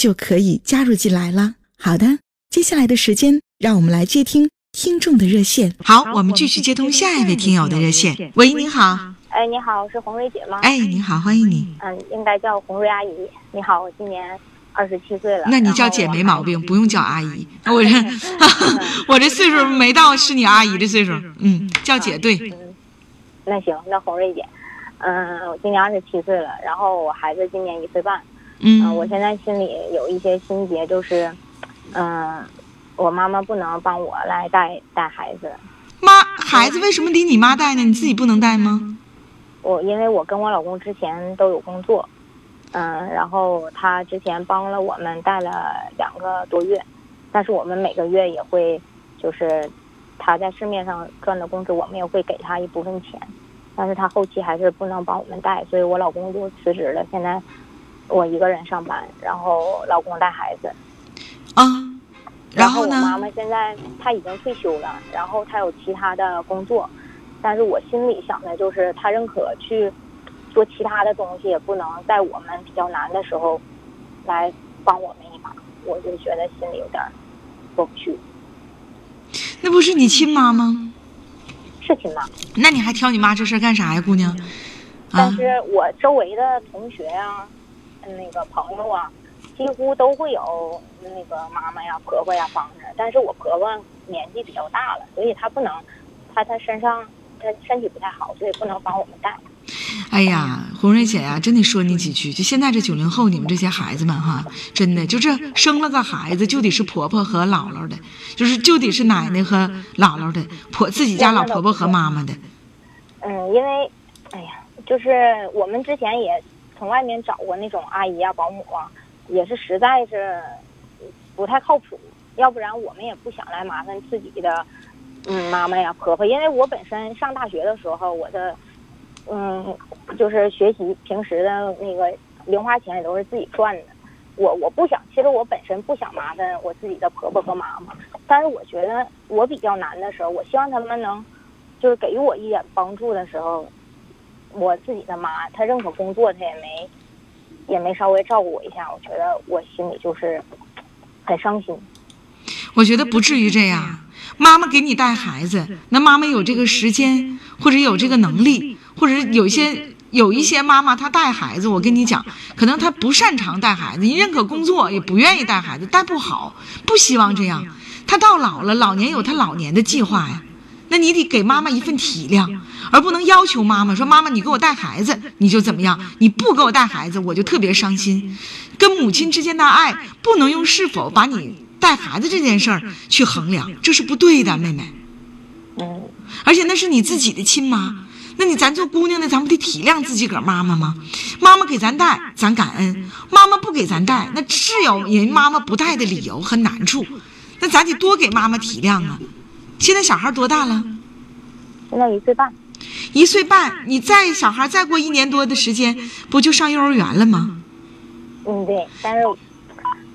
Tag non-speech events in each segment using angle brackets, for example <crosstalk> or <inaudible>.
就可以加入进来了。好的，接下来的时间，让我们来接听听众的热线。好，我们继续接通下一位听友的热线。喂，你好。哎，你好，是红瑞姐吗？哎，你好，欢迎你。嗯，应该叫红瑞阿姨。你好，我今年。二十七岁了，那你叫姐没毛病，不用叫阿姨。我这 <laughs> 我这岁数没到是你阿姨的岁数，嗯，叫姐对。那行，那红瑞姐，嗯，我今年二十七岁了，然后我孩子今年一岁半，嗯，我现在心里有一些心结，就是，嗯，我妈妈不能帮我来带带孩子。妈，孩子为什么得你妈带呢？你自己不能带吗？我因为我跟我老公之前都有工作。嗯，然后他之前帮了我们带了两个多月，但是我们每个月也会，就是他在市面上赚的工资，我们也会给他一部分钱，但是他后期还是不能帮我们带，所以我老公就辞职了。现在我一个人上班，然后老公带孩子。啊，然后呢？我妈妈现在她已经退休了，然后她有其他的工作，但是我心里想的就是她认可去。做其他的东西也不能在我们比较难的时候来帮我们一把，我就觉得心里有点过不去。那不是你亲妈吗？是亲妈。那你还挑你妈这事干啥呀，姑娘？但是我周围的同学呀、那个朋友啊，几乎都会有那个妈妈呀、婆婆呀帮着。但是我婆婆年纪比较大了，所以她不能，她她身上她身体不太好，所以不能帮我们带。哎呀，红瑞姐呀，真得说你几句。就现在这九零后，你们这些孩子们哈，真的就这生了个孩子，就得是婆婆和姥姥的，就是就得是奶奶和姥姥的，婆自己家老婆婆和妈妈的。嗯，因为，哎呀，就是我们之前也从外面找过那种阿姨啊、保姆啊，也是实在是不太靠谱。要不然我们也不想来麻烦自己的嗯妈妈呀、婆婆，因为我本身上大学的时候，我的。嗯，就是学习平时的那个零花钱也都是自己赚的。我我不想，其实我本身不想麻烦我自己的婆婆和妈妈，但是我觉得我比较难的时候，我希望他们能就是给予我一点帮助的时候，我自己的妈她认可工作，她也没也没稍微照顾我一下，我觉得我心里就是很伤心。我觉得不至于这样，妈妈给你带孩子，那妈妈有这个时间或者有这个能力。或者有一些有一些妈妈，她带孩子，我跟你讲，可能她不擅长带孩子，你认可工作也不愿意带孩子，带不好，不希望这样。她到老了，老年有她老年的计划呀，那你得给妈妈一份体谅，而不能要求妈妈说：“妈妈，你给我带孩子，你就怎么样？你不给我带孩子，我就特别伤心。”跟母亲之间的爱，不能用是否把你带孩子这件事儿去衡量，这是不对的，妹妹。哦，而且那是你自己的亲妈。那你咱做姑娘的，咱不得体谅自己个儿妈妈吗？妈妈给咱带，咱感恩；妈妈不给咱带，那是有人妈妈不带的理由和难处，那咱得多给妈妈体谅啊。现在小孩多大了？现在一岁半。一岁半，你再小孩再过一年多的时间，不就上幼儿园了吗？嗯，对。但是，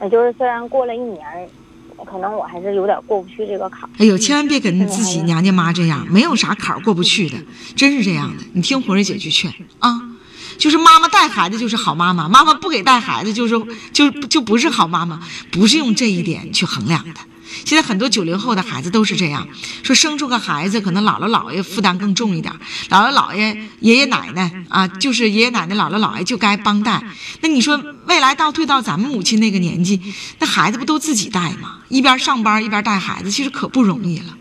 也就是虽然过了一年。可能我还是有点过不去这个坎儿。哎呦，千万别跟自己娘家妈这样，没有啥坎儿过不去的，真是这样的。你听红瑞姐去劝啊，就是妈妈带孩子就是好妈妈，妈妈不给带孩子就是就就不是好妈妈，不是用这一点去衡量的。现在很多九零后的孩子都是这样说，生出个孩子可能姥姥姥爷负担更重一点，姥姥姥爷爷爷奶奶啊，就是爷爷奶奶姥姥姥爷就该帮带。那你说未来倒退到咱们母亲那个年纪，那孩子不都自己带吗？一边上班一边带孩子，其实可不容易了，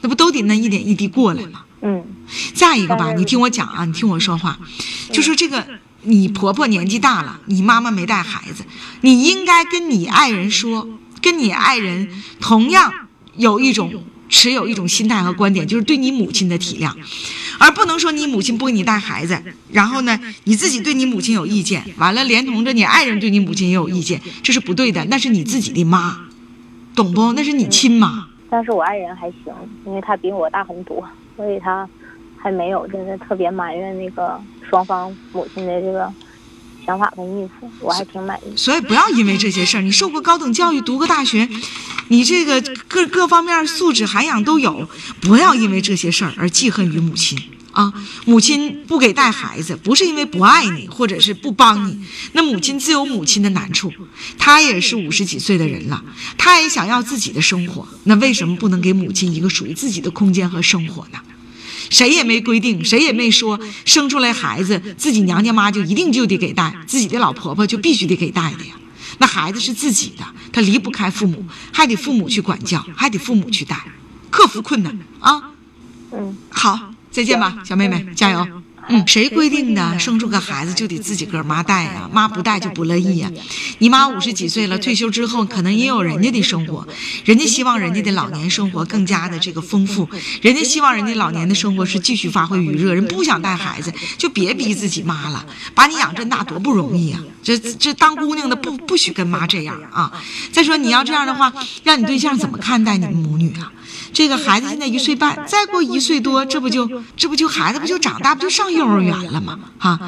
那不都得那一点一滴过来吗？嗯再一个吧，你听我讲啊，你听我说话，就是这个，你婆婆年纪大了，你妈妈没带孩子，你应该跟你爱人说，跟你爱人同样有一种持有一种心态和观点，就是对你母亲的体谅，而不能说你母亲不给你带孩子，然后呢你自己对你母亲有意见，完了连同着你爱人对你母亲也有意见，这是不对的，那是你自己的妈，懂不？那是你亲妈。但是我爱人还行，因为他比我大很多，所以他还没有真的特别埋怨那个双方母亲的这个想法跟意思，我还挺满意。所以不要因为这些事儿，你受过高等教育，读过大学，你这个各各方面素质涵养都有，不要因为这些事儿而记恨于母亲啊。母亲不给带孩子，不是因为不爱你，或者是不帮你，那母亲自有母亲的难处，她也是五十几岁的人了，她也想要自己的生活，那为什么不能给母亲一个属于自己的空间和生活呢？谁也没规定，谁也没说生出来孩子自己娘家妈就一定就得给带，自己的老婆婆就必须得给带的呀。那孩子是自己的，他离不开父母，还得父母去管教，还得父母去带，克服困难啊。嗯，好，再见吧，小妹妹，加油。嗯，谁规定的生出个孩子就得自己个儿妈带呀？妈不带就不乐意呀。你妈五十几岁了，退休之后可能也有人家的生活，人家希望人家的老年生活更加的这个丰富，人家希望人家老年的生活是继续发挥余热，人不想带孩子就别逼自己妈了，把你养这么大多不容易啊、这这当姑娘的不不许跟妈这样啊！再说你要这样的话，让你对象怎么看待你们母女啊？这个孩子现在一岁半，再过一岁多，这不就这不就孩子不就长大，不就上幼儿园了吗？哈，